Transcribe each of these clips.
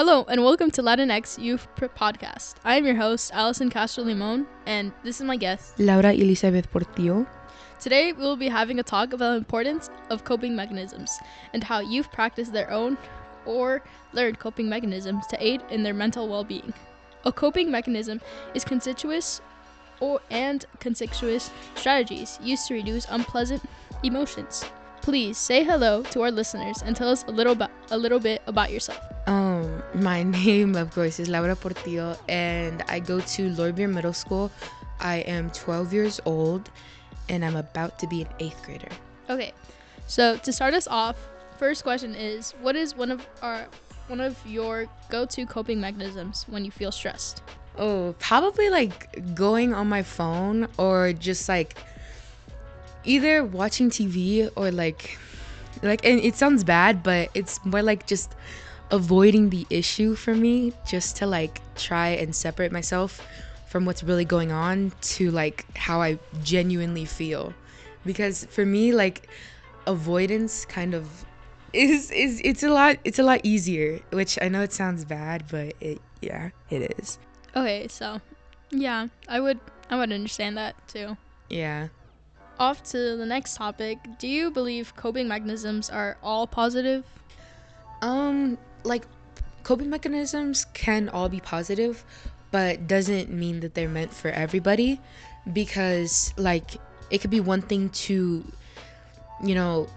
Hello and welcome to Latinx Youth Podcast. I am your host, Allison Castro Limon, and this is my guest. Laura Elizabeth Portillo. Today we will be having a talk about the importance of coping mechanisms and how youth practice their own or learn coping mechanisms to aid in their mental well-being. A coping mechanism is conspicuous or and conspicuous strategies used to reduce unpleasant emotions. Please say hello to our listeners and tell us a little ba- a little bit about yourself. Um, my name, of course, is Laura Portillo, and I go to Lorbeer Middle School. I am 12 years old, and I'm about to be an eighth grader. Okay, so to start us off, first question is: What is one of our one of your go-to coping mechanisms when you feel stressed? Oh, probably like going on my phone or just like either watching TV or like like and it sounds bad, but it's more like just avoiding the issue for me just to like try and separate myself from what's really going on to like how I genuinely feel. Because for me like avoidance kind of is is it's a lot it's a lot easier, which I know it sounds bad, but it yeah, it is. Okay, so yeah, I would I would understand that too. Yeah. Off to the next topic. Do you believe coping mechanisms are all positive? Um, like coping mechanisms can all be positive, but doesn't mean that they're meant for everybody because like it could be one thing to you know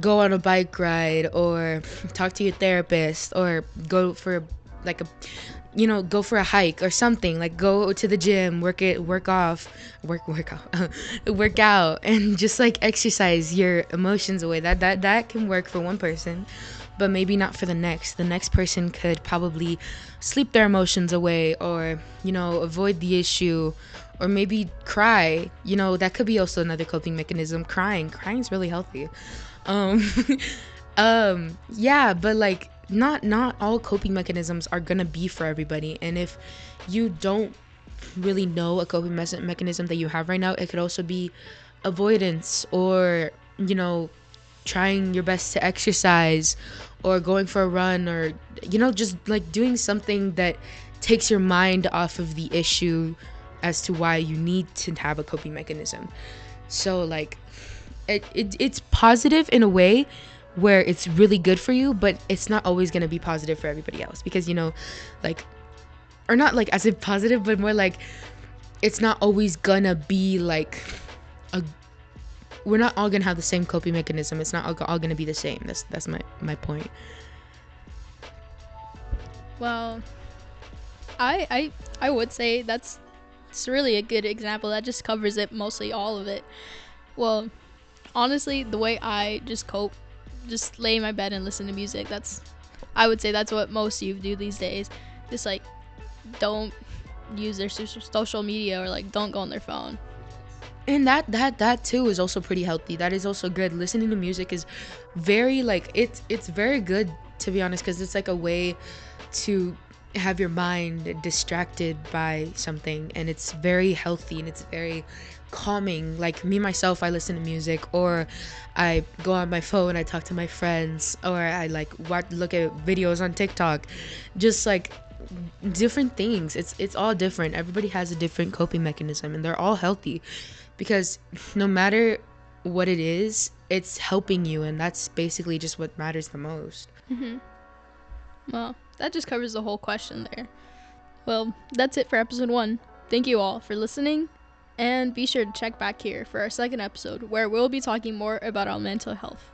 go on a bike ride or talk to your therapist or go for like a you know go for a hike or something like go to the gym work it work off work work out work out and just like exercise your emotions away. That that that can work for one person but maybe not for the next. The next person could probably sleep their emotions away or you know avoid the issue or maybe cry. You know that could be also another coping mechanism. Crying. Crying is really healthy. Um um yeah but like not not all coping mechanisms are gonna be for everybody. And if you don't really know a coping mechanism that you have right now it could also be avoidance or you know trying your best to exercise or going for a run or you know just like doing something that takes your mind off of the issue as to why you need to have a coping mechanism. So like it, it it's positive in a way where it's really good for you but it's not always going to be positive for everybody else because you know like or not like as if positive but more like it's not always gonna be like a we're not all gonna have the same coping mechanism it's not all, gonna be the same that's that's my my point Well, I I I would say that's it's really a good example that just covers it mostly all of it. Well, honestly, the way I just cope, just lay in my bed and listen to music. That's I would say that's what most youth do these days. Just like don't use their social media or like don't go on their phone. And that that that too is also pretty healthy. That is also good. Listening to music is very like it's it's very good to be honest because it's like a way to have your mind distracted by something and it's very healthy and it's very calming. Like me myself i listen to music or i go on my phone i talk to my friends or i like watch look at videos on tiktok. Just like different things. It's it's all different. Everybody has a different coping mechanism and they're all healthy because no matter what it is it's helping you and that's basically just what matters the most Mm-hmm. Well, that just covers the whole question there. Well, that's it for episode one. Thank you all for listening, and be sure to check back here for our second episode where we'll be talking more about our mental health.